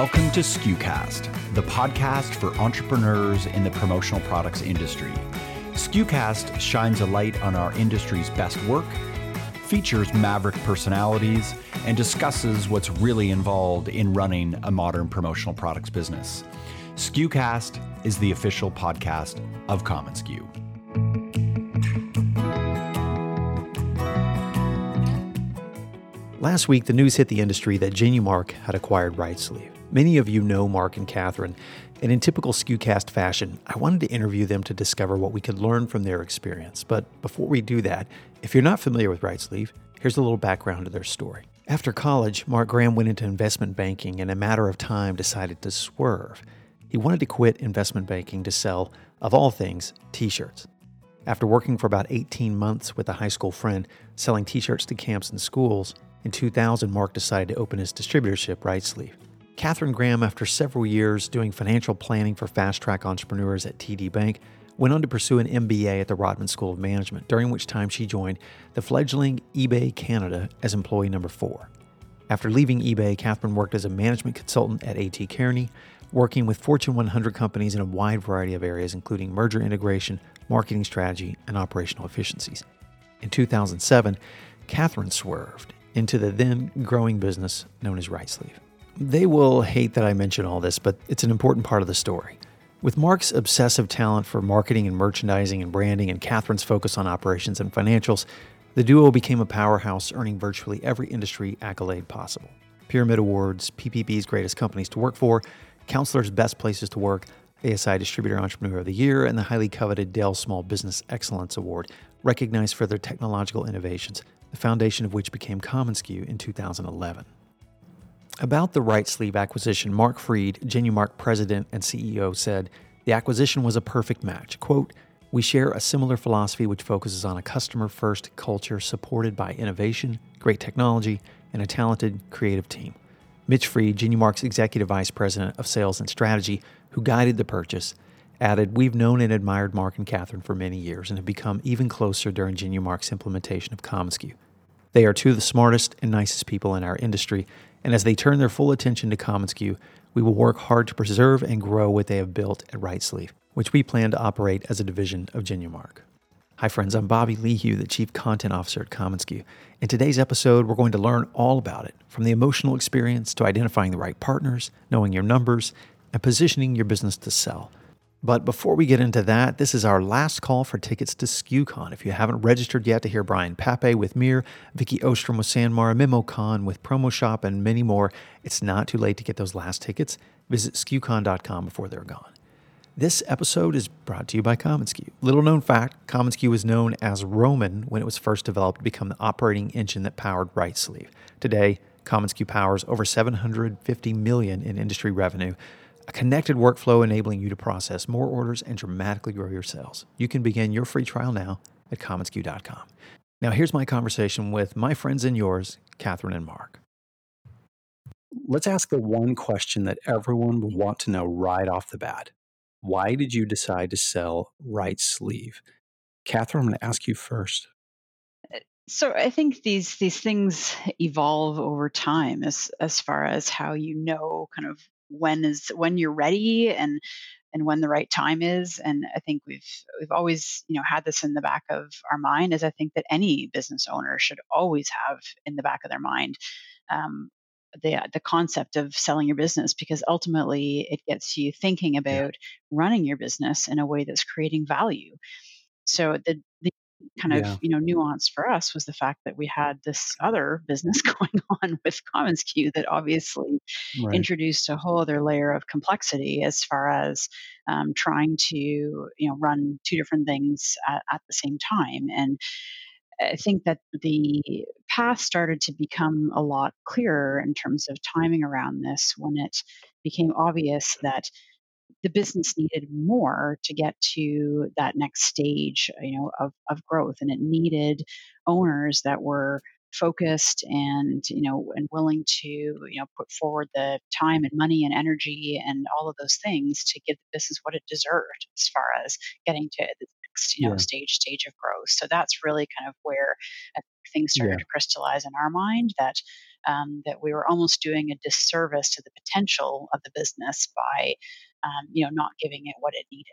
Welcome to SKUcast, the podcast for entrepreneurs in the promotional products industry. SKUcast shines a light on our industry's best work, features maverick personalities, and discusses what's really involved in running a modern promotional products business. SKUcast is the official podcast of commonsku. Last week, the news hit the industry that Genumark had acquired RightSleeve. Many of you know Mark and Catherine, and in typical SKUcast fashion, I wanted to interview them to discover what we could learn from their experience. But before we do that, if you're not familiar with RightSleeve, here's a little background to their story. After college, Mark Graham went into investment banking and, in a matter of time, decided to swerve. He wanted to quit investment banking to sell, of all things, t shirts. After working for about 18 months with a high school friend selling t shirts to camps and schools, in 2000, Mark decided to open his distributorship, RightSleeve. Catherine Graham, after several years doing financial planning for fast track entrepreneurs at TD Bank, went on to pursue an MBA at the Rotman School of Management, during which time she joined the fledgling eBay Canada as employee number four. After leaving eBay, Catherine worked as a management consultant at AT Kearney, working with Fortune 100 companies in a wide variety of areas, including merger integration, marketing strategy, and operational efficiencies. In 2007, Catherine swerved into the then growing business known as RightSleeve. They will hate that I mention all this, but it's an important part of the story. With Mark's obsessive talent for marketing and merchandising and branding, and Catherine's focus on operations and financials, the duo became a powerhouse, earning virtually every industry accolade possible Pyramid Awards, PPB's Greatest Companies to Work For, Counselor's Best Places to Work, ASI Distributor Entrepreneur of the Year, and the highly coveted Dell Small Business Excellence Award, recognized for their technological innovations, the foundation of which became commonsku in 2011. About the RightSleeve acquisition, Mark Freed, Genumark president and CEO, said, The acquisition was a perfect match. Quote, we share a similar philosophy which focuses on a customer first culture supported by innovation, great technology, and a talented, creative team. Mitch Freed, Genumark's executive vice president of sales and strategy, who guided the purchase, added, We've known and admired Mark and Catherine for many years and have become even closer during Genumark's implementation of commonsku. They are two of the smartest and nicest people in our industry, and as they turn their full attention to commonsku, we will work hard to preserve and grow what they have built at RightSleeve, which we plan to operate as a division of Genumark. Hi, friends. I'm Bobby Lehew, the Chief Content Officer at commonsku. In today's episode, we're going to learn all about it from the emotional experience to identifying the right partners, knowing your numbers, and positioning your business to sell. But before we get into that, this is our last call for tickets to SKUCon. If you haven't registered yet to hear Brian Pape with Mir, Vicky Ostrom with Sanmar, Mimo Khan with Promo Shop, and many more, it's not too late to get those last tickets. Visit SKUCon.com before they're gone. This episode is brought to you by commonsku. Little known fact, commonsku was known as Roman when it was first developed to become the operating engine that powered RightSleeve. Today, commonsku powers over 750 million in industry revenue a connected workflow enabling you to process more orders and dramatically grow your sales. You can begin your free trial now at commonsku.com. Now, here's my conversation with my friends and yours, Catherine and Mark. Let's ask the one question that everyone will want to know right off the bat. Why did you decide to sell RightSleeve? Catherine, I'm going to ask you first. Uh, so I think these these things evolve over time as as far as how you know kind of when is when you're ready and and when the right time is and i think we've we've always you know had this in the back of our mind as i think that any business owner should always have in the back of their mind um, the the concept of selling your business because ultimately it gets you thinking about running your business in a way that's creating value. So the the kind of yeah. you know nuance for us was the fact that we had this other business going on with commonsku that obviously right. introduced a whole other layer of complexity as far as um, trying to you know run two different things at, at the same time and I think that the path started to become a lot clearer in terms of timing around this when it became obvious that the business needed more to get to that next stage you know of, of growth and it needed owners that were focused and you know and willing to you know put forward the time and money and energy and all of those things to give the business what it deserved as far as getting to the next you know yeah. stage stage of growth so that's really kind of where things started yeah. to crystallize in our mind that um, that we were almost doing a disservice to the potential of the business by um, you know not giving it what it needed.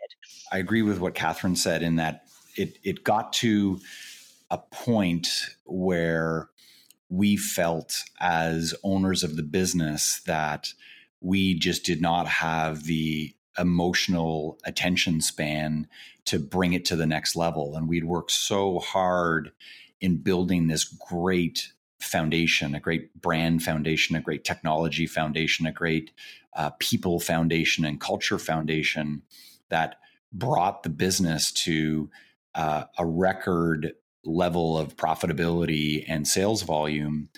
I agree with what Catherine said in that it it got to a point where we felt as owners of the business that we just did not have the emotional attention span to bring it to the next level. And we'd worked so hard in building this great foundation, a great brand foundation, a great technology foundation, a great uh, people foundation, and culture foundation that brought the business to uh, a record level of profitability and sales volume.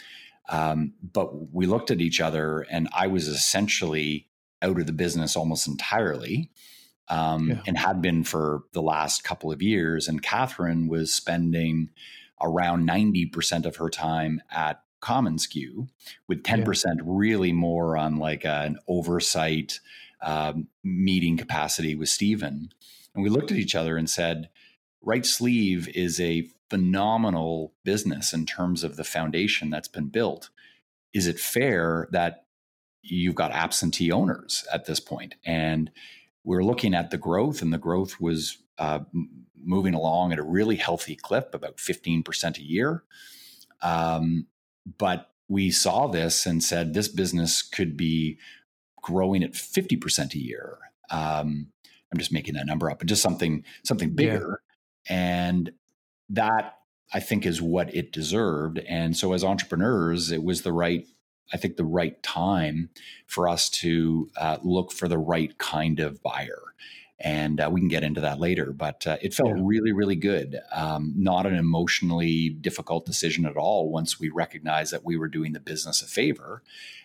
Um, but we looked at each other, and I was essentially out of the business almost entirely. Um, yeah. and had been for the last couple of years. And Catherine was spending around 90% of her time at commonsku with 10% yeah. really more on like an oversight um, meeting capacity with Stephen. And we looked at each other and said, RightSleeve is a phenomenal business in terms of the foundation that's been built. Is it fair that you've got absentee owners at this point? And we're looking at the growth, and the growth was uh, moving along at a really healthy clip, about 15% a year. Um, but we saw this and said this business could be growing at 50% a year. Um, I'm just making that number up, but just something something bigger. Yeah. And that I think is what it deserved. And so as entrepreneurs, it was the right, I think the right time for us to uh, look for the right kind of buyer. And uh, we can get into that later, but uh, it felt yeah. really, really good. Um, not an emotionally difficult decision at all once we recognized that we were doing the business a favor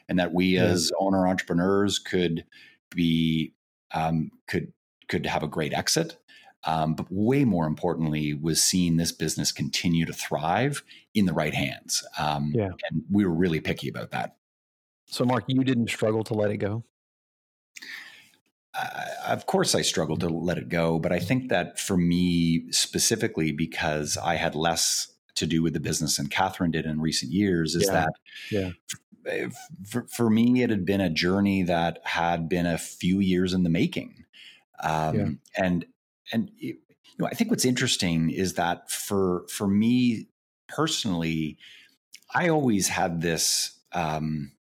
and that we yeah. as owner entrepreneurs could be, um, could, could have a great exit um, but way more importantly, was seeing this business continue to thrive in the right hands. Um, yeah. And we were really picky about that. So, Mark, you didn't struggle to let it go? Uh, of course, I struggled to let it go. But I think that for me specifically, because I had less to do with the business than Catherine did in recent years, is yeah. that yeah. For, for, me, it had been a journey that had been a few years in the making. Um, yeah. And and you know, I think what's interesting is that for for me personally, I always had this um,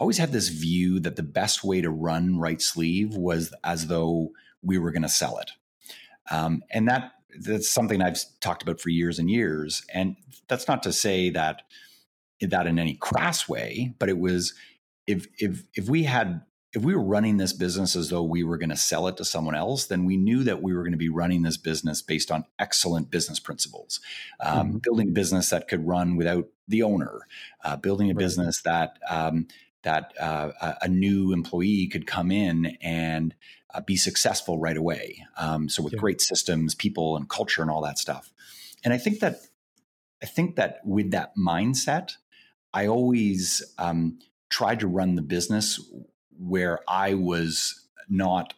always had this view that the best way to run RightSleeve was as though we were going to sell it, um, and that that's something I've talked about for years and years. And that's not to say that that in any crass way, but it was if if if we had if we were running this business as though we were going to sell it to someone else, then we knew that we were going to be running this business based on excellent business principles, um, mm-hmm. building a business that could run without the owner, uh, building a right. business that um, that uh, a new employee could come in and uh, be successful right away. Um, so with yeah. great systems, people, and culture, and all that stuff. And I think that I think that with that mindset, I always um, tried to run the business where I was not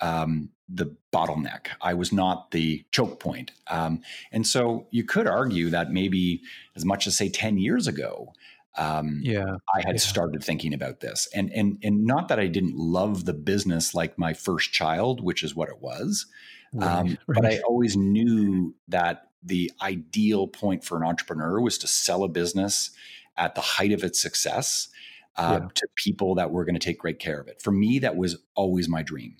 um, the bottleneck. I was not the choke point. Um, and so you could argue that maybe as much as say 10 years ago, um, yeah, I had yeah. started thinking about this. And, and, and not that I didn't love the business like my first child, which is what it was. Right, um, right. But I always knew that the ideal point for an entrepreneur was to sell a business at the height of its success uh, yeah. to people that were going to take great care of it. For me, that was always my dream.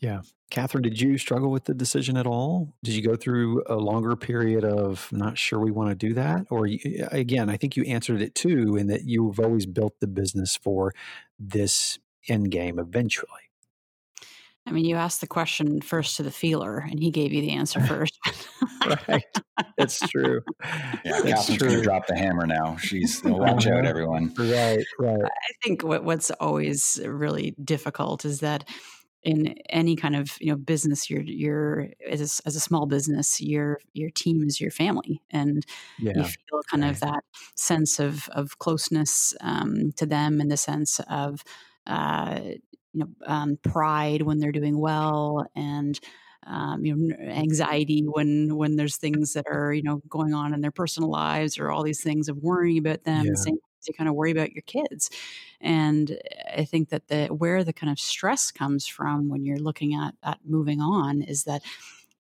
Yeah. Catherine, did you struggle with the decision at all? Did you go through a longer period of not sure we want to do that? Or you, again, I think you answered it too, in that you've always built the business for this end game eventually. I mean, you asked the question first to the feeler, and he gave you the answer first. right. It's true. Yeah, Catherine's going to drop the hammer now. She's watch out, uh-huh. everyone. Right, right. I think what, what's always really difficult is that in any kind of you know business, you're you're as a, as a small business, your your team is your family, and yeah. you feel kind right. of that sense of of closeness um, to them, in the sense of uh, you know um, pride when they're doing well and um, you know anxiety when when there's things that are you know going on in their personal lives or all these things of worrying about them yeah. saying to kind of worry about your kids. And I think that the where the kind of stress comes from when you're looking at at moving on is that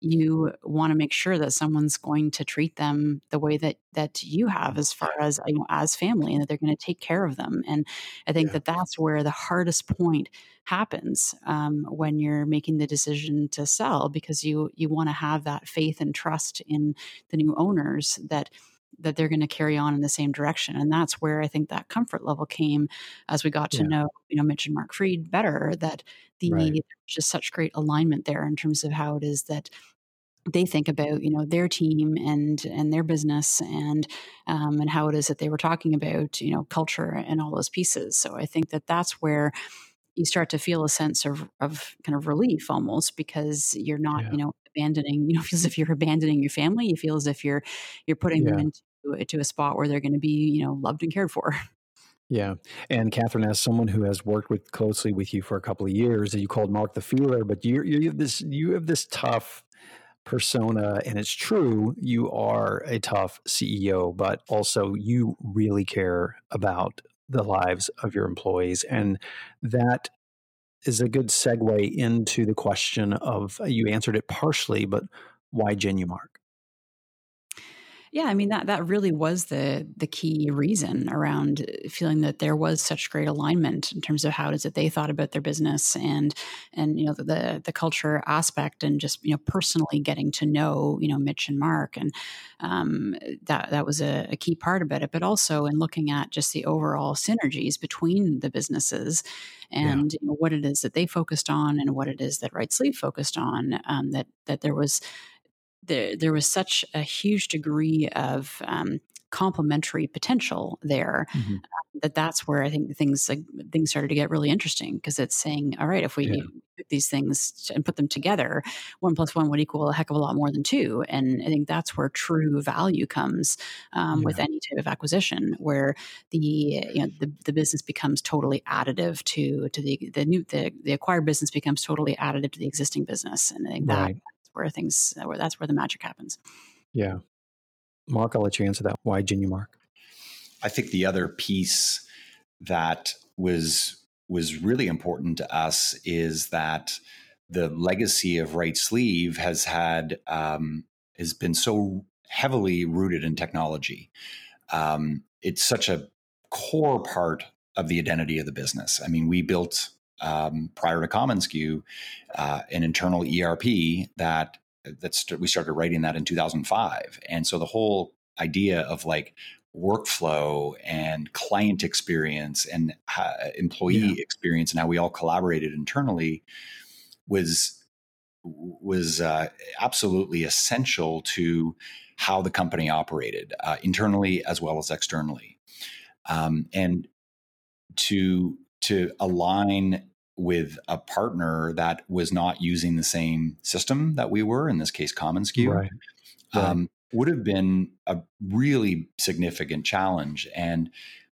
you want to make sure that someone's going to treat them the way that that you have as far as you know as family and that they're going to take care of them and i think yeah. that that's where the hardest point happens um, when you're making the decision to sell because you you want to have that faith and trust in the new owners that that they're going to carry on in the same direction and that's where i think that comfort level came as we got to yeah. know you know mitch and mark Freed better that the right. just such great alignment there in terms of how it is that they think about you know their team and and their business and um, and how it is that they were talking about you know culture and all those pieces so i think that that's where you start to feel a sense of of kind of relief almost because you're not yeah. you know abandoning you know feels as if you're abandoning your family you feel as if you're you're putting yeah. them into into a spot where they're going to be you know loved and cared for yeah. And Catherine, as someone who has worked with closely with you for a couple of years, you called Mark the feeler, but you you have this you have this tough persona and it's true you are a tough CEO but also you really care about the lives of your employees and that is a good segue into the question of uh, you answered it partially but why Genumark yeah, I mean that that really was the the key reason around uh, feeling that there was such great alignment in terms of how it they thought about their business and and you know the the culture aspect and just you know personally getting to know you know Mitch and Mark and um, that that was a, a key part about it. But also in looking at just the overall synergies between the businesses and yeah. you know, what it is that they focused on and what it is that RightSleeve focused on. Um, that that there was there, there was such a huge degree of um, complementary potential there mm-hmm. uh, that that's where I think things like things started to get really interesting because it's saying, all right, if we yeah. put these things and put them together, one plus one would equal a heck of a lot more than two, and I think that's where true value comes um, yeah. with any type of acquisition, where the you know the, the business becomes totally additive to to the the new the, the acquired business becomes totally additive to the existing business, and I think right. that where things where that's where the magic happens. Yeah, Mark, I'll let you answer that. Why Genumark? I think the other piece that was was really important to us is that the legacy of RightSleeve has had um, has been so heavily rooted in technology. Um, it's such a core part of the identity of the business. I mean, we built um, prior to commonsku uh, an internal ERP that that st- we started writing that in 2005, and so the whole idea of like workflow and client experience and uh, employee yeah. experience and how we all collaborated internally was was uh, absolutely essential to how the company operated uh, internally as well as externally um, and to to align with a partner that was not using the same system that we were, in this case, right. right. Um, would have been a really significant challenge. And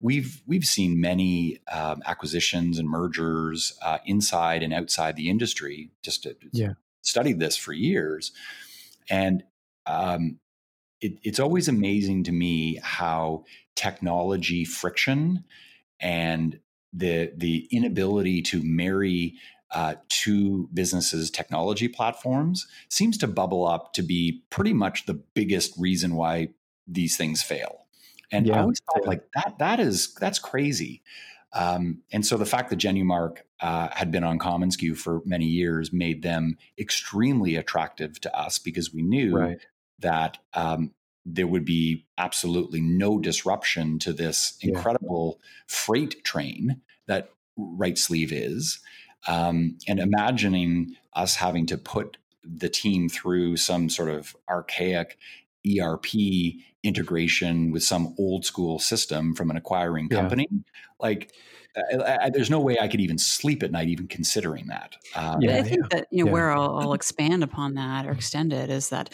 we've we've seen many um, acquisitions and mergers uh, inside and outside the industry. Just to, yeah. studied this for years, and um, it, it's always amazing to me how technology friction and the the inability to marry uh, two businesses' technology platforms seems to bubble up to be pretty much the biggest reason why these things fail. And yeah. I always thought like that that is that's crazy. Um, and so the fact that Genumark uh, had been on commonsku for many years made them extremely attractive to us because we knew right. that um, there would be absolutely no disruption to this incredible yeah. freight train that RightSleeve is. Um, and imagining us having to put the team through some sort of archaic ERP integration with some old school system from an acquiring company, yeah. like I, I, there's no way I could even sleep at night, even considering that. Um, yeah, I think yeah. that you know where I'll, I'll expand upon that or extend it is that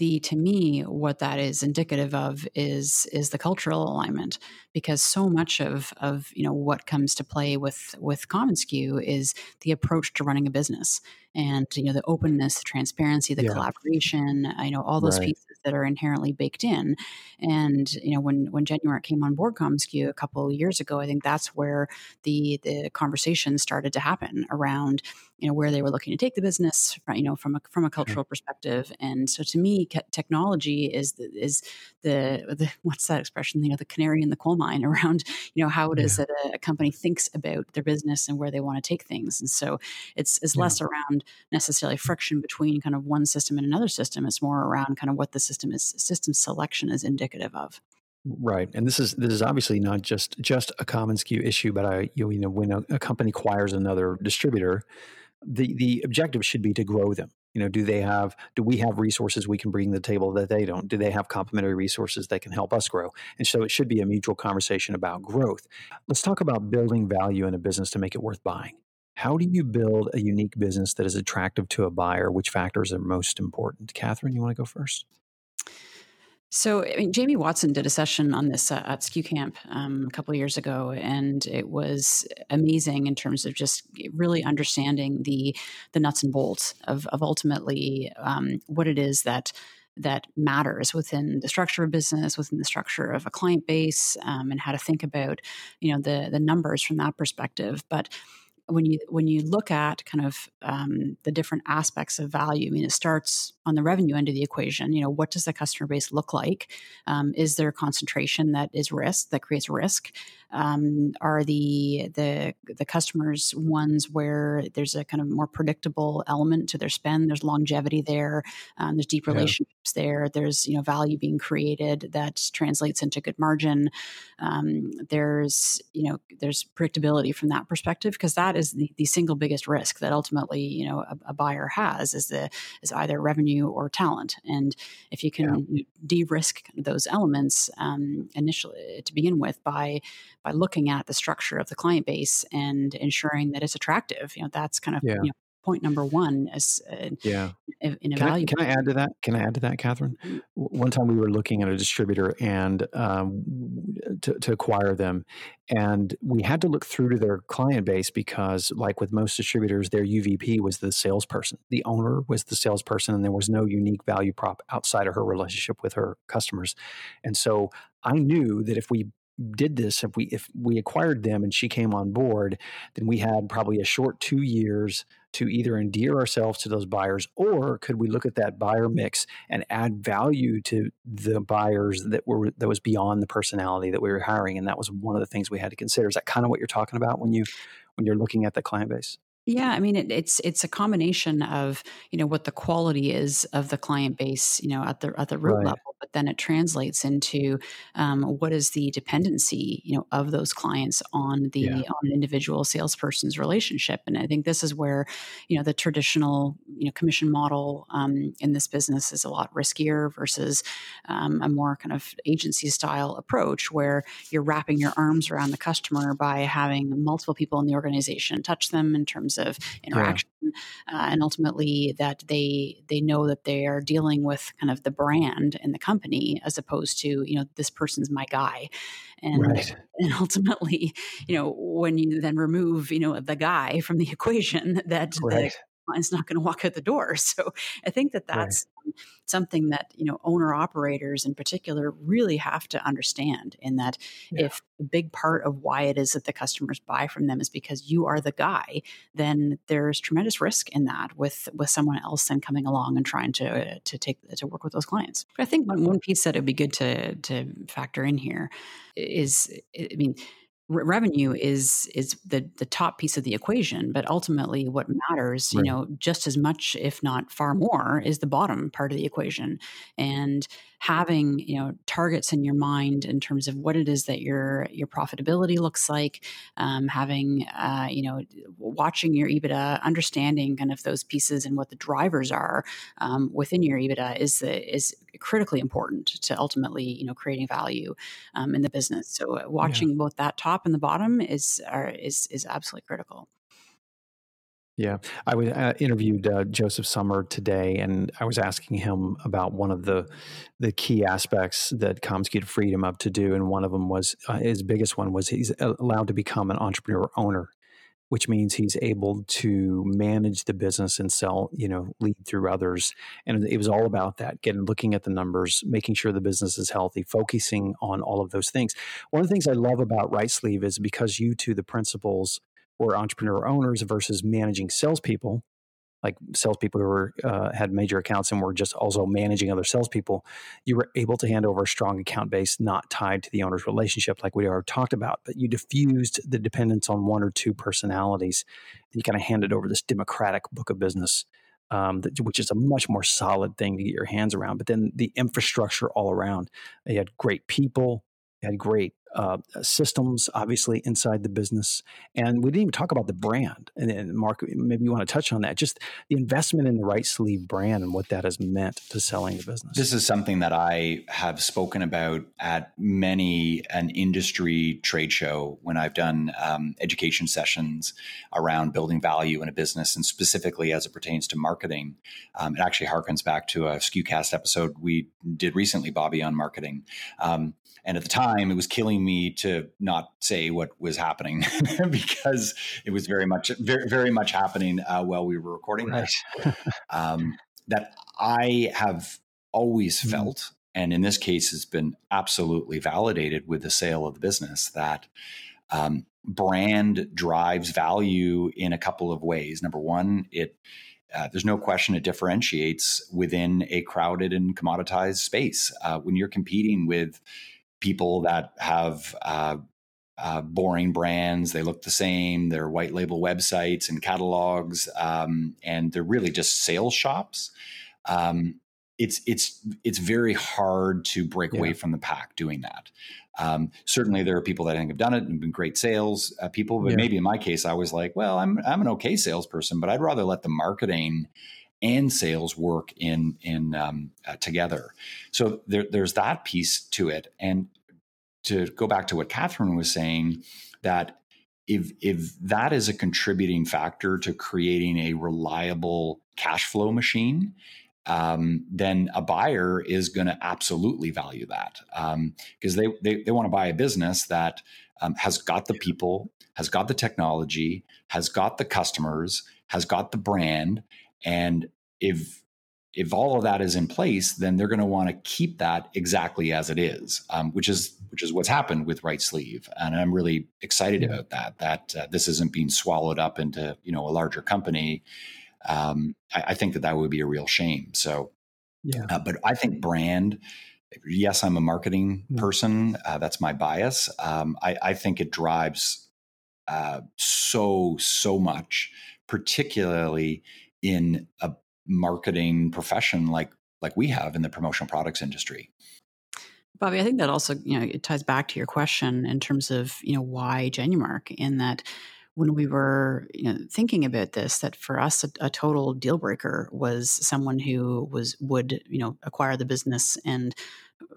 the to me what that is indicative of is is the cultural alignment because so much of of you know what comes to play with with commonsku is the approach to running a business and you know the openness, the transparency, the yeah. collaboration, you know all those right. pieces that are inherently baked in. And you know when when Genumark came on board commonsku a couple of years ago, I think that's where the the conversation started to happen around you know where they were looking to take the business, you know from a from a uh-huh. cultural perspective. And so to me, technology is the, is the, the what's that expression? You know the canary in the coal mine around you know how it is yeah. that a, a, company thinks about their business and where they want to take things. And so it's it's yeah. less around necessarily friction between kind of one system and another system. It's more around kind of what the system is system selection is indicative of. Right, and this is this is obviously not just just a commonsku issue, but I you know when a, a company acquires another distributor, the the objective should be to grow them you know do they have do we have resources we can bring to the table that they don't do they have complementary resources that can help us grow and so it should be a mutual conversation about growth let's talk about building value in a business to make it worth buying how do you build a unique business that is attractive to a buyer? Which factors are most important? Catherine you want to go first? So, I mean, Jamie Watson did a session on this uh, at SKU Camp um, a couple years ago, and it was amazing in terms of just really understanding the the nuts and bolts of, of ultimately um, what it is that that matters within the structure of business, within the structure of a client base, um, and how to think about you know the the numbers from that perspective. But when you when you look at kind of um, the different aspects of value, I mean, it starts on the revenue end of the equation. You know, what does the customer base look like? Um, is there a concentration that is risk that creates risk? Um, are the the the customers ones where there's a kind of more predictable element to their spend? There's longevity there. Um, there's deep relationships yeah. there. There's you know value being created that translates into good margin. Um, there's you know there's predictability from that perspective because that is the, the single biggest risk that ultimately you know a, a buyer has is the is either revenue or talent. And if you can yeah. de-risk those elements um, initially to begin with by by looking at the structure of the client base and ensuring that it's attractive. You know, that's kind of yeah. you know, point number one as uh, yeah in a can. I, can I add to that? Can I add to that, Catherine? Mm-hmm. One time we were looking at a distributor and um, to, to, acquire them, and we had to look through to their client base because, like with most distributors, their UVP was the salesperson. The owner was the salesperson, and there was no unique value prop outside of her relationship with her customers. And so I knew that if we did this if we if we acquired them and she came on board then we had probably a short two years to either endear ourselves to those buyers or could we look at that buyer mix and add value to the buyers that were that was beyond the personality that we were hiring? And that was one of the things we had to consider. Is that kind of what you're talking about when you when you're looking at the client base? Yeah, I mean it, it's it's a combination of you know what the quality is of the client base, you know, at the at the root right. level, but then it translates into um, what is the dependency, you know, of those clients on the yeah. on an individual salesperson's relationship, and I think this is where you know the traditional you know commission model um, in this business is a lot riskier versus um, a more kind of agency style approach where you're wrapping your arms around the customer by having multiple people in the organization touch them in terms of interaction yeah. uh, and ultimately that they they know that they are dealing with kind of the brand and the company as opposed to you know this person's my guy and right. and ultimately you know when you then remove you know the guy from the equation that right. the client's not going to walk out the door. So i think that that's right something that you know owner operators in particular really have to understand in that yeah. if a big part of why it is that the customers buy from them is because you are the guy then there's tremendous risk in that with with someone else then coming along and trying to to take to work with those clients. But i think one, one piece that it would be good to to factor in here is i mean revenue is is the the top piece of the equation but ultimately what matters right. you know just as much if not far more is the bottom part of the equation and having you know targets in your mind in terms of what it is that your your profitability looks like um, having uh, you know watching your ebitda understanding kind of those pieces and what the drivers are um, within your ebitda is the, is critically important to ultimately you know creating value um, in the business so uh, watching yeah. both that top and the bottom is are, is is absolutely critical yeah, I was uh, interviewed uh, Joseph Sommer today, and I was asking him about one of the the key aspects that commonsku freed him up to do, and one of them was uh, his biggest one was he's allowed to become an entrepreneur owner. which means he's able to manage the business and sell, you know, lead through others. And it was all about that, getting looking at the numbers, making sure the business is healthy, focusing on all of those things. One of the things I love about RightSleeve is because you two, the principals, were entrepreneur owners versus managing salespeople like salespeople who were, uh, had major accounts and were just also managing other salespeople, you were able to hand over a strong account base not tied to the owner's relationship, like we already talked about. But you diffused the dependence on one or two personalities, and you kind of handed over this democratic book of business, um, which is a much more solid thing to get your hands around. But then the infrastructure all around, you had great people, you had great uh, systems, obviously, inside the business. And we didn't even talk about the brand. And, and, Mark, maybe you want to touch on that. Just the investment in the RightSleeve brand and what that has meant to selling the business. This is something that I have spoken about at many an industry trade show when I've done um, education sessions around building value in a business and specifically as it pertains to marketing. Um, it actually harkens back to a SKUcast episode we did recently, Bobby, on marketing. Um, and at the time, it was killing me to not say what was happening because it was very much, very, very much happening uh, while we were recording right. this. um, that I have always mm-hmm. felt, and in this case, has been absolutely validated with the sale of the business that. Um, brand drives value in a couple of ways. Number one, it uh, there's no question it differentiates within a crowded and commoditized space. Uh, when you're competing with people that have uh, uh, boring brands. They look the same. They're white label websites and catalogs, um, and they're really just sales shops. Um, it's it's it's very hard to break yeah. away from the pack doing that. Um, certainly, there are people that I think have done it and been great sales uh, people, but yeah. maybe in my case, I was like, well, I'm I'm an okay salesperson, but I'd rather let the marketing and sales work in in um, uh, together. So there, there's that piece to it. And to go back to what Catherine was saying, that if if that is a contributing factor to creating a reliable cash flow machine, um, then a buyer is going to absolutely value that because um, they, they, they want to buy a business that um, has got the people, has got the technology, has got the customers, has got the brand, and if if all of that is in place, then they're going to want to keep that exactly as it is, um, which is which is what's happened with RightSleeve, and I'm really excited yeah. about that. That uh, this isn't being swallowed up into you know a larger company. Um, I, I, think that that would be a real shame. So, yeah. Uh, but I think brand. Yes, I'm a marketing mm. person. Uh, that's my bias. Um, I, I, think it drives uh, so so much, particularly in a marketing profession like like we have in the promotional products industry. Bobby, I think that also, you know, it ties back to your question in terms of, you know, why Genumark in that when we were you know, thinking about this, that for us, a, a, total deal breaker was someone who was would you know acquire the business and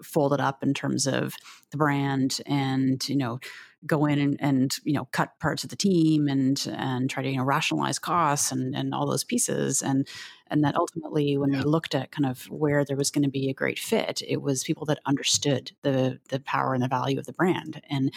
fold it up in terms of the brand and you know go in and, and you know cut parts of the team and and try to you know rationalize costs and and all those pieces and and that ultimately when yeah. we looked at kind of where there was going to be a great fit it was people that understood the the power and the value of the brand and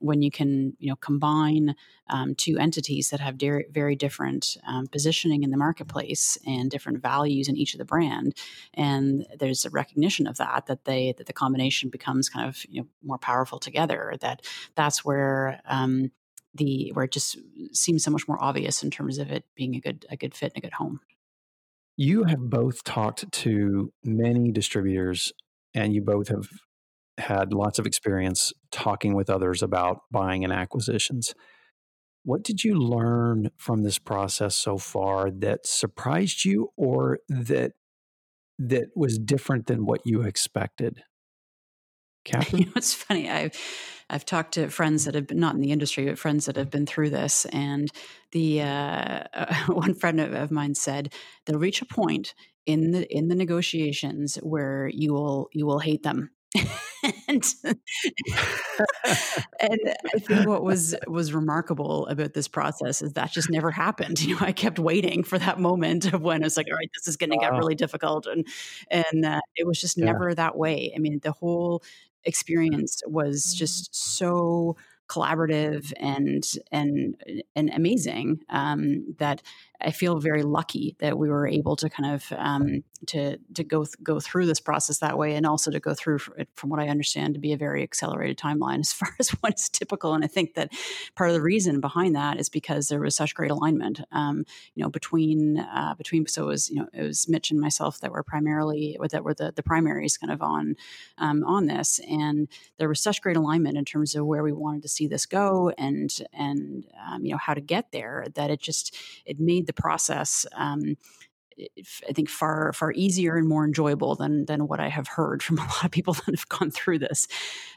when you can you know combine um, two entities that have very, very different um, positioning in the marketplace and different values in each of the brand and there's a recognition of that that they that the combination becomes kind of you know more powerful together that that's where um, the where it just seems so much more obvious in terms of it being a good a good fit and a good home. You have both talked to many distributors and you both have had lots of experience talking with others about buying and acquisitions. What did you learn from this process so far that surprised you or that that was different than what you expected? Catherine? You know, it's funny. I've I've talked to friends that have been not in the industry, but friends that have been through this. And the uh, one friend of mine said they'll reach a point in the in the negotiations where you will you will hate them and, and I think what was was remarkable about this process is that just never happened. You know, I kept waiting for that moment of when it's like, all right, this is going to get really difficult, and and uh, it was just yeah. never that way. I mean, the whole experience was just so collaborative and and and amazing um, that I feel very lucky that we were able to kind of um, to to go th- go through this process that way, and also to go through, from what I understand, to be a very accelerated timeline as far as what is typical. And I think that part of the reason behind that is because there was such great alignment, um, you know, between uh, between. So it was you know it was Mitch and myself that were primarily that were the the primaries kind of on um, on this, and there was such great alignment in terms of where we wanted to see this go, and and um, you know how to get there that it just it made the process um, I think far far easier and more enjoyable than than what I have heard from a lot of people that have gone through this.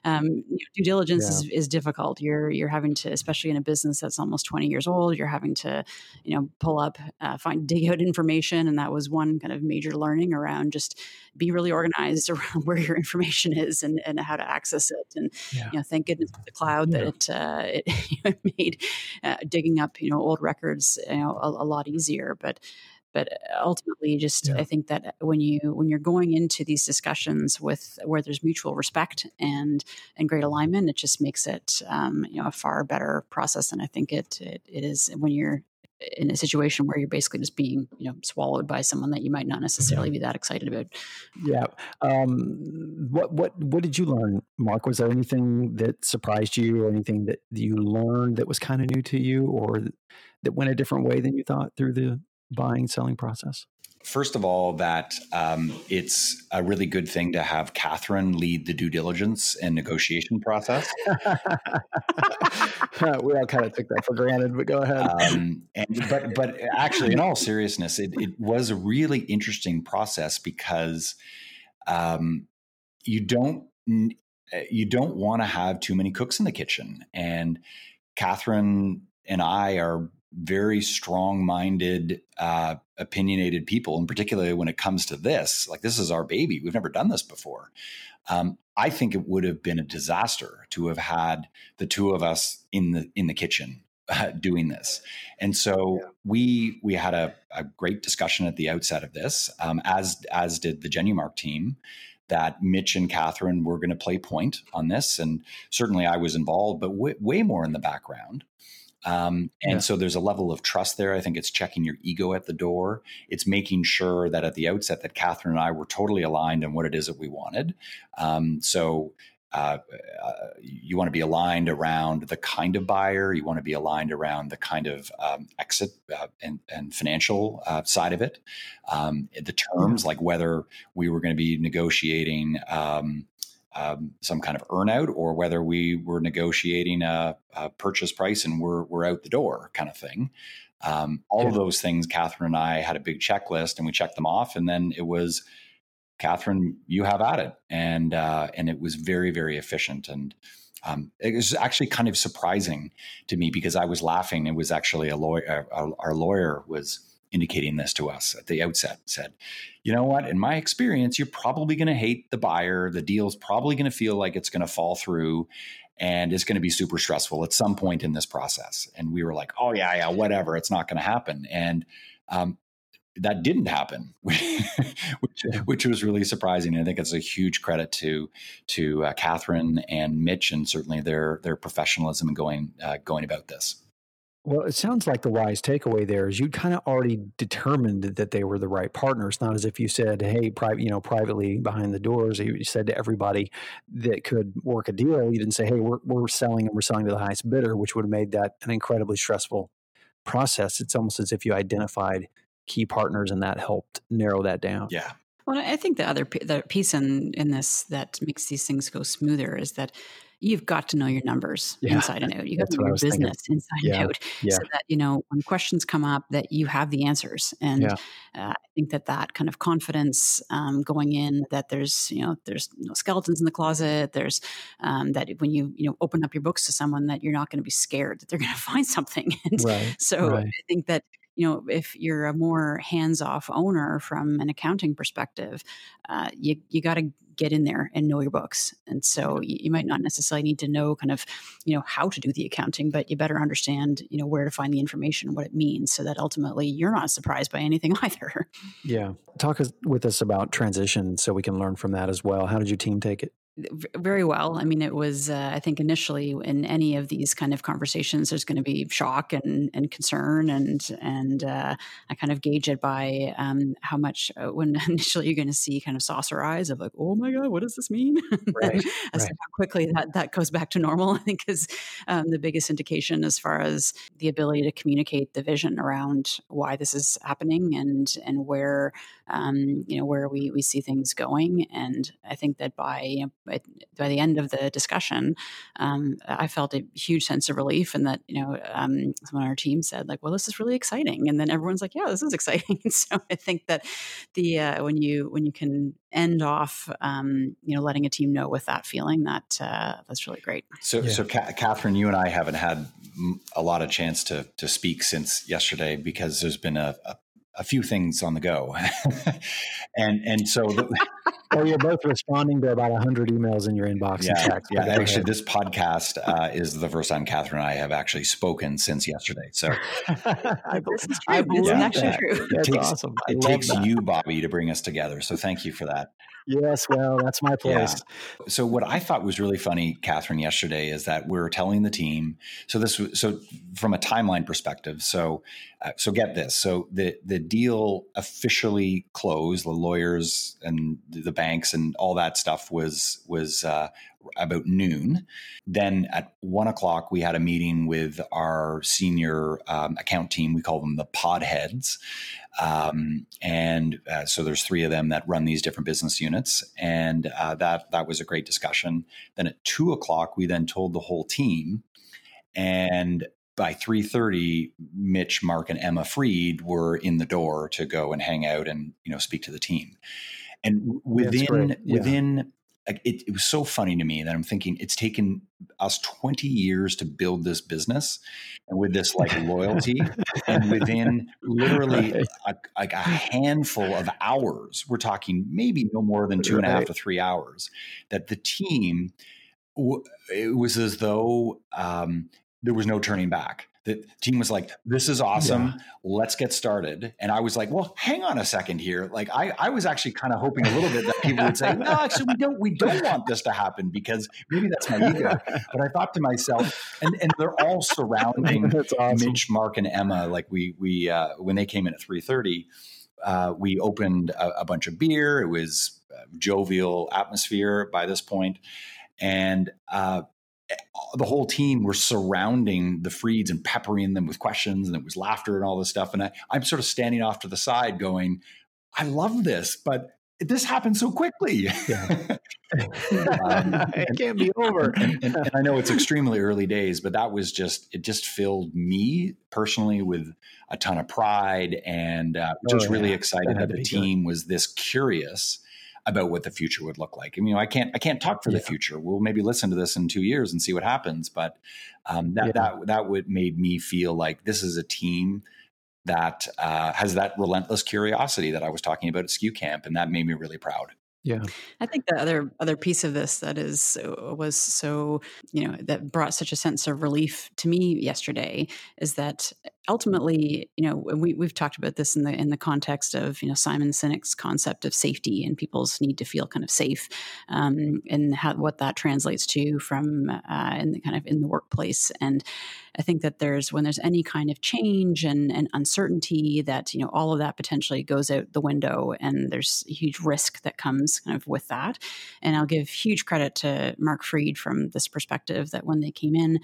Um, due diligence yeah. is, is difficult. You're you're having to, especially in a business that's almost 20 years old, you're having to, you know, pull up, uh, find, dig out information, and that was one kind of major learning around just be really organized around where your information is and, and how to access it. And yeah. you know, thank goodness for the cloud yeah. that it uh, it, made uh, digging up you know old records you know a, a lot easier, but but ultimately just yeah. i think that when you when you're going into these discussions with where there's mutual respect and and great alignment it just makes it um, you know a far better process and i think it, it, it is when you're in a situation where you're basically just being you know swallowed by someone that you might not necessarily be that excited about. Yeah um, what what what did you learn mark? Was there anything that surprised you or anything that you learned that was kind of new to you or that went a different way than you thought through the buying selling process? First of all, that um, it's a really good thing to have Catherine lead the due diligence and negotiation process. we all kind of took that for granted, but go ahead. Um, and, but but actually, in all seriousness, it, it was a really interesting process because um, you don't you don't want to have too many cooks in the kitchen, and Catherine and I are very strong minded, uh, opinionated people, and particularly when it comes to this, like this is our baby. We've never done this before. Um, I think it would have been a disaster to have had the two of us in the in the kitchen uh, doing this. And so yeah. we we had a, a, great discussion at the outset of this, um, as as did the Genumark team. That Mitch and Catherine were going to play point on this, and certainly I was involved, but w- way more in the background. Um, and yeah. so there's a level of trust there. I think it's checking your ego at the door. It's making sure that at the outset that Catherine and I were totally aligned on what it is that we wanted. Um, so uh, uh, you want to be aligned around the kind of buyer. You want to be aligned around the kind of um, exit uh, and, and, financial uh, side of it. Um, the terms, like whether we were going to be negotiating um, um, some kind of earnout or whether we were negotiating a, a, purchase price and we're, we're out the door kind of thing. Um, all yeah. of those things, Catherine and I had a big checklist and we checked them off. And then it was, Catherine, you have at it. And, uh, and it was very, very efficient. And um, it was actually kind of surprising to me because I was laughing. It was actually a lawyer, uh, our lawyer was indicating this to us at the outset said, you know what, in my experience, you're probably going to hate the buyer. The deal's probably going to feel like it's going to fall through and it's going to be super stressful at some point in this process. And we were like, oh, yeah, yeah, whatever. It's not going to happen. And um, that didn't happen, which, which, was really surprising. I think it's a huge credit to to uh, Catherine and Mitch, and certainly their their professionalism in going uh, going about this. Well, it sounds like the wise takeaway there is you'd kind of already determined that they were the right partners. Not as if you said, "Hey, private, you know, privately behind the doors." You said to everybody that could work a deal. You didn't say, "Hey, we're we're selling and we're selling to the highest bidder," which would have made that an incredibly stressful process. It's almost as if you identified key partners and that helped narrow that down. Yeah. Well, I think the other the piece in in this that makes these things go smoother is that you've got to know your numbers yeah. inside and out. You've got to know your business thinking. inside yeah. and out, yeah. so that you know when questions come up that you have the answers. And uh, I think that that kind of confidence um, going in that there's you know there's no skeletons in the closet. There's um, that when you you know open up your books to someone that you're not going to be scared that they're going to find something. And right. so right. I think that you know, if you're a more hands-off owner from an accounting perspective, uh, you you got to get in there and know your books. And so you, you, might not necessarily need to know kind of, you know, how to do the accounting, but you better understand, you know, where to find the information and what it means, so that ultimately you're not surprised by anything either. Yeah, talk with us about transition so we can learn from that as well. How did your team take it? Very well. I mean, it was, uh, I think initially in any of these kind of conversations, there's going to be shock and, and concern. And, and uh, I kind of gauge it by um, how much, uh, when initially you're going to see kind of saucer eyes of like, oh my God, what does this mean? Right. As right. how quickly that, that goes back to normal, I think is um, the biggest indication as far as the ability to communicate the vision around why this is happening and, and where, um, you know, where we, we see things going. And I think that by, you know, by, by the end of the discussion, um, I felt a huge sense of relief, and that you know, um, someone on our team said like, "Well, this is really exciting," and then everyone's like, "Yeah, this is exciting." so I think that the uh, when you when you can end off, um, you know, letting a team know with that feeling, that uh, that's really great. So, yeah. so Catherine, you and I haven't had a lot of chance to to speak since yesterday because there's been a, a a few things on the go, and and so. The, well, you're both responding to about hundred emails in your inbox. Yeah, yeah. Actually, this podcast uh, is the first time Catherine and I have actually spoken since yesterday. So I, this is true. This yeah, is actually true. It takes, awesome. It takes you, Bobby, to bring us together. So thank you for that. Yes, well, that's my place. Yeah. So what I thought was really funny, Catherine, yesterday is that we are telling the team. So this, so from a timeline perspective, so uh, so get this. So the the deal officially closed. The lawyers and the banks and all that stuff was was uh, about noon. Then at one o'clock, we had a meeting with our senior um, account team. We call them the pod heads. Um, and uh, so there's three of them that run these different business units. And uh, that, that was a great discussion. Then at two o'clock, we then told the whole team. And by 3.30 mitch mark and emma freed were in the door to go and hang out and you know speak to the team and within yeah. within it, it, was so funny to me that I'm thinking it's taken us 20 years to build this business and with this like loyalty and within literally right. a, like a handful of hours, we're talking maybe no more than two right. and a half to three hours that the team, it was as though um, there was no turning back the team was like, "This is awesome. Yeah. Let's get started." And I was like, "Well, hang on a second here." Like I, I was actually kind of hoping a little bit that people would say, "No, actually, we don't. We don't want this to happen because maybe that's my ego." But I thought to myself, and and they're all surrounding awesome. Mitch, Mark, and Emma. Like we we uh, when they came in at three thirty. Uh, we opened a, a, bunch of beer. It was jovial atmosphere by this point, and uh, the whole team were surrounding the Freeds and peppering them with questions, and it was laughter and all this stuff. And I, I'm sort of standing off to the side, going, "I love this, but this happened so quickly. Yeah. um, it can't be over. And, and, and, I know it's extremely early days, but that was just it. Just filled me personally with a ton of pride and uh, just oh, really excited that, that the team good. was this curious about what the future would look like. I mean, you know, I can't I can't talk for yeah. the future. We'll maybe listen to this in two years and see what happens. But um, that yeah. that that would made me feel like this is a team that uh, has that relentless curiosity that I was talking about at SKU Camp, and that made me really proud. Yeah. I think the other other piece of this that is was so, you know, that brought such a sense of relief to me yesterday is that ultimately, you know, we we've talked about this in the in the context of, you know, Simon Sinek's concept of safety and people's need to feel kind of safe, um, and how what that translates to from uh, in the kind of in the workplace. And I think that there's when there's any kind of change and, and uncertainty that you know all of that potentially goes out the window, and there's huge risk that comes kind of with that. And I'll give huge credit to Mark Freed from this perspective that when they came in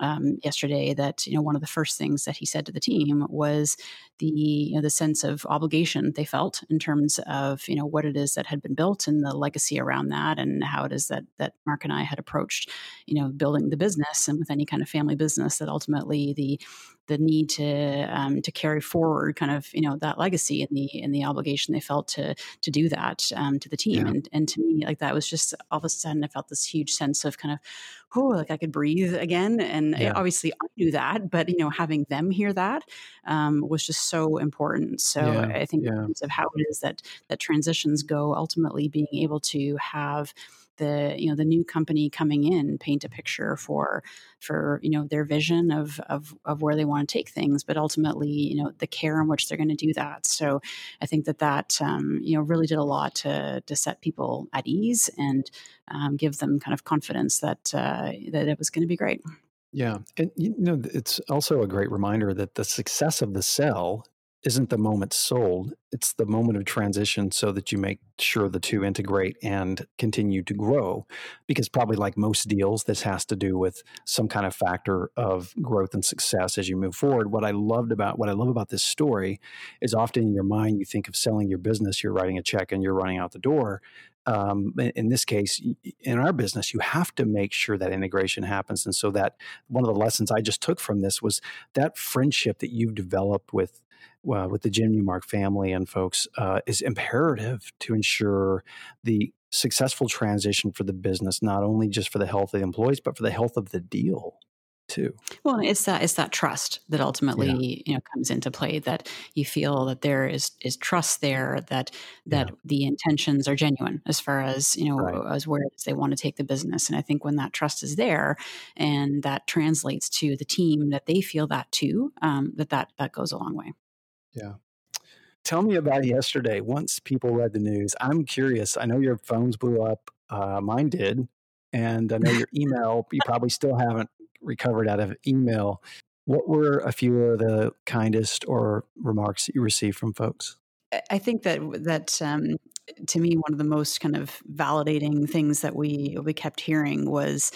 um, yesterday that you know one of the first things that he said to the team was the you know, the sense of obligation they felt in terms of you know what it is that had been built and the legacy around that and how it is that that Mark and I had approached you know building the business and with any kind of family business that ultimately the the need to um, to carry forward kind of you know that legacy and the and the obligation they felt to to do that um, to the team yeah. and and to me like that was just all of a sudden I felt this huge sense of kind of oh like I could breathe again and yeah. obviously I knew that but you know having them hear that um, was just so important so yeah. I think in terms of how it is that that transitions go ultimately being able to have the you know the new company coming in paint a picture for for you know their vision of of of where they want to take things, but ultimately you know the care in which they're going to do that. So I think that that um, you know really did a lot to to set people at ease and um, give them kind of confidence that uh, that it was going to be great. Yeah. And, you know, it's also a great reminder that the success of the sell isn't the moment sold, it's the moment of transition so that you make sure the two integrate and continue to grow. Because, probably like most deals, this has to do with some kind of factor of growth and success as you move forward. What I loved about what I love about this story is often in your mind, you think of selling your business, you're writing a check and you're running out the door um, in this case, in our business, you have to make sure that integration happens. And so that one of the lessons I just took from this was that friendship that you've developed with uh, with the Genumark family and folks uh, is imperative to ensure the successful transition for the business, not only just for the health of the employees, but for the health of the deal too. Well, it's that it's that trust that ultimately yeah. you know comes into play. That you feel that there is is trust there. That that yeah. the intentions are genuine as far as you know right. as where they want to take the business. And I think when that trust is there, and that translates to the team that they feel that too, um, that that that goes a long way. Yeah. Tell me about yesterday. Once people read the news, I'm curious. I know your phones blew up. Uh, mine did. And I know your email, you probably still haven't recovered out of email. What were a few of the kindest or remarks that you received from folks? I think that that um, to me one of the most kind of validating things that we we kept hearing was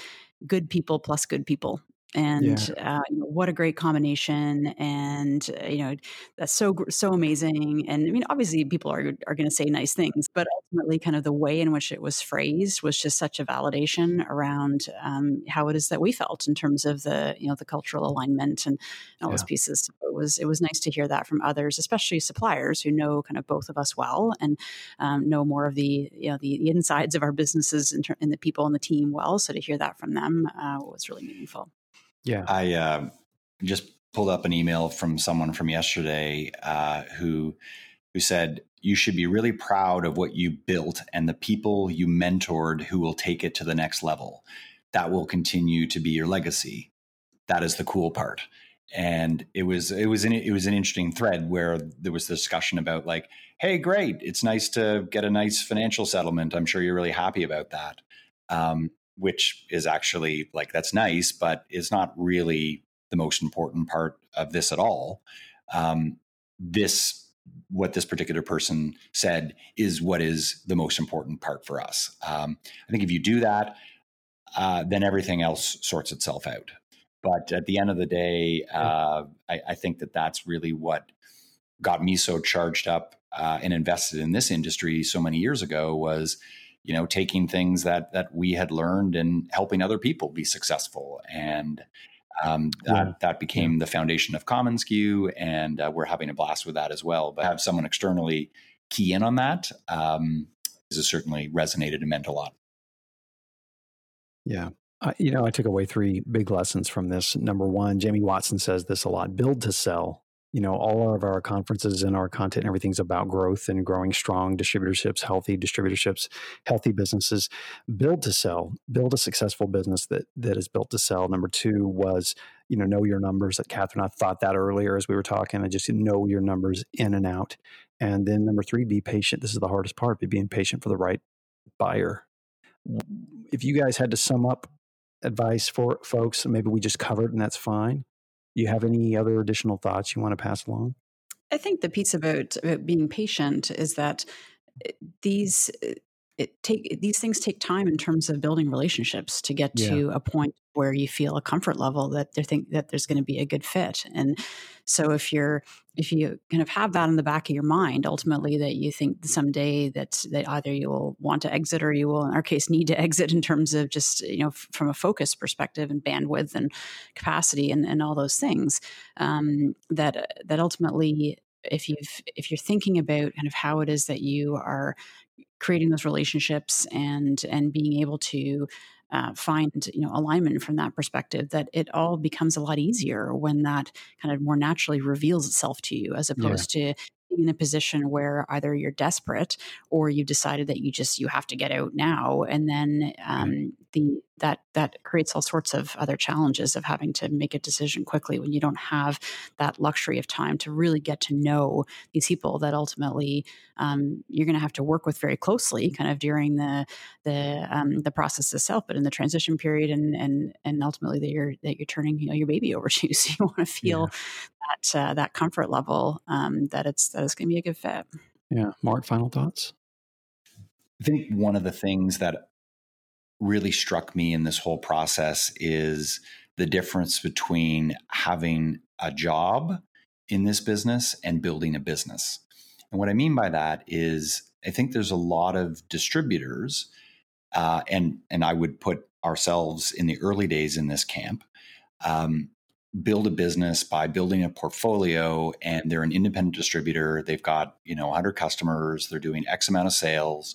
good people plus good people and yeah. uh, you know, what a great combination and uh, you know that's so so amazing and i mean obviously people are are going to say nice things but ultimately kind of the way in which it was phrased was just such a validation around um, how it is that we felt in terms of the you know the cultural alignment and all yeah. those pieces so it was it was nice to hear that from others especially suppliers who know kind of both of us well and um, know more of the you know the, the insides of our businesses and, ter- and the people on the team well so to hear that from them uh, was really meaningful yeah. I uh, just pulled up an email from someone from yesterday uh, who who said you should be really proud of what you built and the people you mentored who will take it to the next level. That will continue to be your legacy. That is the cool part. And it was it was an it was an interesting thread where there was discussion about like, hey, great, it's nice to get a nice financial settlement. I'm sure you're really happy about that. Um, which is actually like that's nice, but is not really the most important part of this at all. Um, this what this particular person said is what is the most important part for us. Um, I think if you do that, uh, then everything else sorts itself out. But at the end of the day, uh, I, I, think that that's really what got me so charged up uh, and invested in this industry so many years ago was you know taking things that that we had learned and helping other people be successful. And um, that, yeah. that became the foundation of commonsku and uh, we're having a blast with that as well. But have someone externally key in on that um, has certainly resonated and meant a lot. Yeah. You know i took away three big lessons from this. Number one jamie watson says this a lot build to sell you know, all of our conferences and our content and everything's about growth and growing strong distributorships, healthy distributorships, healthy businesses. Build to sell, build a successful business that that is built to sell. Number two was, you know, know your numbers. That Catherine, I thought that earlier as we were talking. I just know your numbers in and out. And then number three, be patient. This is the hardest part, be being patient for the right buyer. If you guys had to sum up advice for folks, maybe we just covered and that's fine you have any other additional thoughts you want to pass along? I think the piece about, about being patient is that eh, these eh, it take these things take time in terms of building relationships to get yeah. to a point where you feel a comfort level that they think that there's going to be a good fit and so if you're if you kind of have that in the back of your mind ultimately that you think someday that that either you will want to exit or you will in our case need to exit in terms of just you know f- from a focus perspective and bandwidth and capacity and, and all those things um, that that ultimately if you've if you're thinking about kind of how it is that you are creating those relationships and and being able to uh, find you know alignment from that perspective that it all becomes a lot easier when that kind of more naturally reveals itself to you as opposed yeah. to in a position where either you're desperate or you've decided that you just you have to get out now and then um, the that that creates all sorts of other challenges of having to make a decision quickly when you don't have that luxury of time to really get to know these people that ultimately um, you're going to have to work with very closely kind of during the the um, the process itself but in the transition period and and and ultimately that you're that you're turning you know your baby over to so you want to feel yeah. that uh, that comfort level um, that it's that it's going to be a good fit. Yeah. Mark final thoughts? I think one of the things that really struck me in this whole process is the difference between having a job in this business and building a business. And what I mean by that is, I think there's a lot of distributors, uh, and and I would put ourselves in the early days in this camp. Um, build a business by building a portfolio and they're an independent distributor they've got you know 100 customers they're doing x amount of sales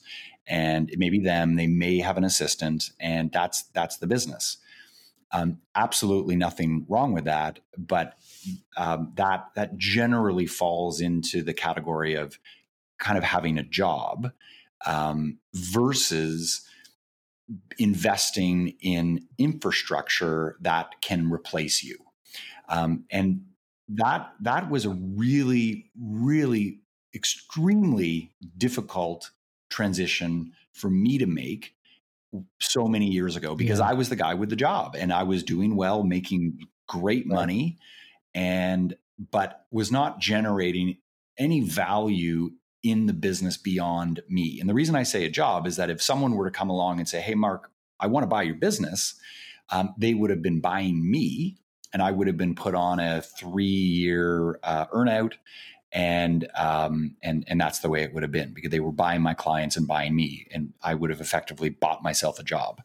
and it may be them they may have an assistant and that's that's the business. Um, absolutely nothing wrong with that but um, that that generally falls into the category of kind of having a job um, versus investing in infrastructure that can replace you. Um, and that that was a really really extremely difficult transition for me to make so many years ago because yeah. I was the guy with the job and I was doing well, making great right. money, and but was not generating any value in the business beyond me. And the reason I say a job is that if someone were to come along and say, "Hey, Mark, I want to buy your business," um, they would have been buying me, and I would have been put on a three-year uh, earnout, and um, and and that's the way it would have been because they were buying my clients and buying me, and I would have effectively bought myself a job.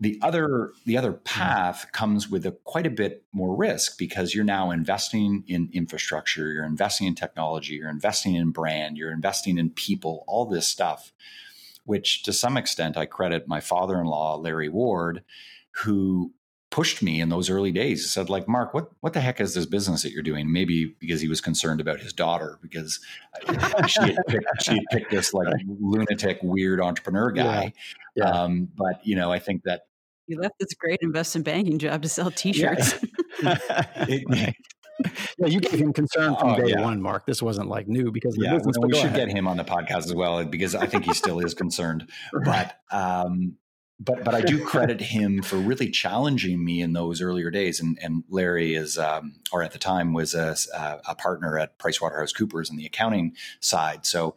The other the other path comes with a quite a bit more risk because you're now investing in infrastructure, you're investing in technology, you're investing in brand, you're investing in people, all this stuff, which to some extent I credit my father-in-law Larry Ward, who pushed me in those early days. He said, like, Mark, what what the heck is this business that you're doing? Maybe because he was concerned about his daughter because she had picked, she had picked this like lunatic, weird entrepreneur guy. Yeah. yeah. Um, but you know, I think that you left this great investment banking job to sell T-shirts. Yeah. yeah, you gave him concern from oh, day yeah. one, Mark. This wasn't like new because yeah, business, we should ahead. get him on the podcast as well because I think he still is concerned. But um, but but I do credit him for really challenging me in those earlier days. And and Larry is, um, or at the time was a, a partner at PricewaterhouseCoopers in the accounting side, so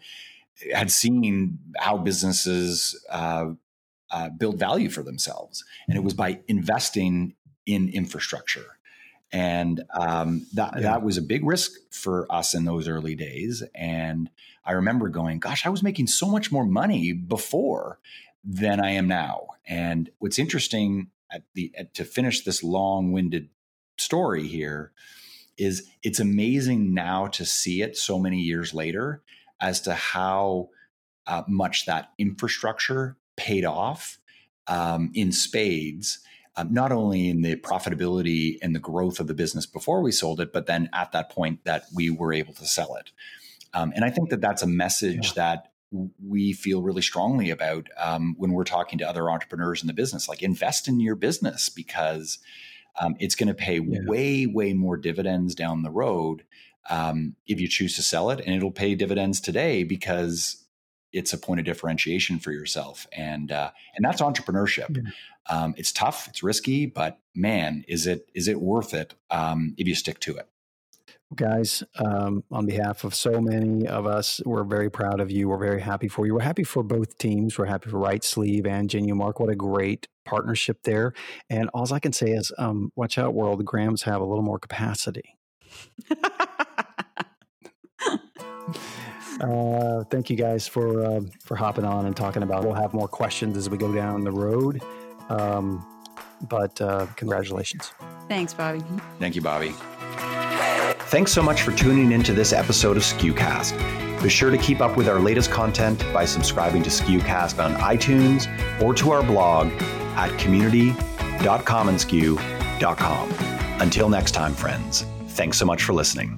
had seen how businesses uh, uh, build value for themselves, and it was by investing in infrastructure. And um, that yeah. that was a big risk for us in those early days. And I remember going, "Gosh, I was making so much more money before." Than I am now. And what's interesting at the at, to finish this long-winded story here is it's amazing now to see it so many years later as to how uh, much that infrastructure paid off um, in spades. Um, not only in the profitability and the growth of the business before we sold it, but then at that point that we were able to sell it. Um, and I think that that's a message yeah. that we feel really strongly about um, when we're talking to other entrepreneurs in the business. Like invest in your business because um, it's going to pay yeah. way, way more dividends down the road um, if you choose to sell it, and it'll pay dividends today because it's a point of differentiation for yourself, and uh, and that's entrepreneurship. Yeah. Um, it's tough, it's risky, but man, is it is it worth it um, if you stick to it? Guys, um, on behalf of so many of us, we're very proud of you. We're very happy for you. We're happy for both teams. We're happy for RightSleeve and Genumark. What a great partnership there. And all I can say is, um, watch out, world. The Grahams have a little more capacity. uh, thank you guys for uh, for hopping on and talking about. We'll have more questions as we go down the road. Um, but uh, congratulations. Thanks, Bobby. Thank you, Bobby. Thanks so much for tuning into this episode of SKUcast. Be sure to keep up with our latest content by subscribing to SKUcast on iTunes or to our blog at community.commonsku.com. Until next time, friends, thanks so much for listening.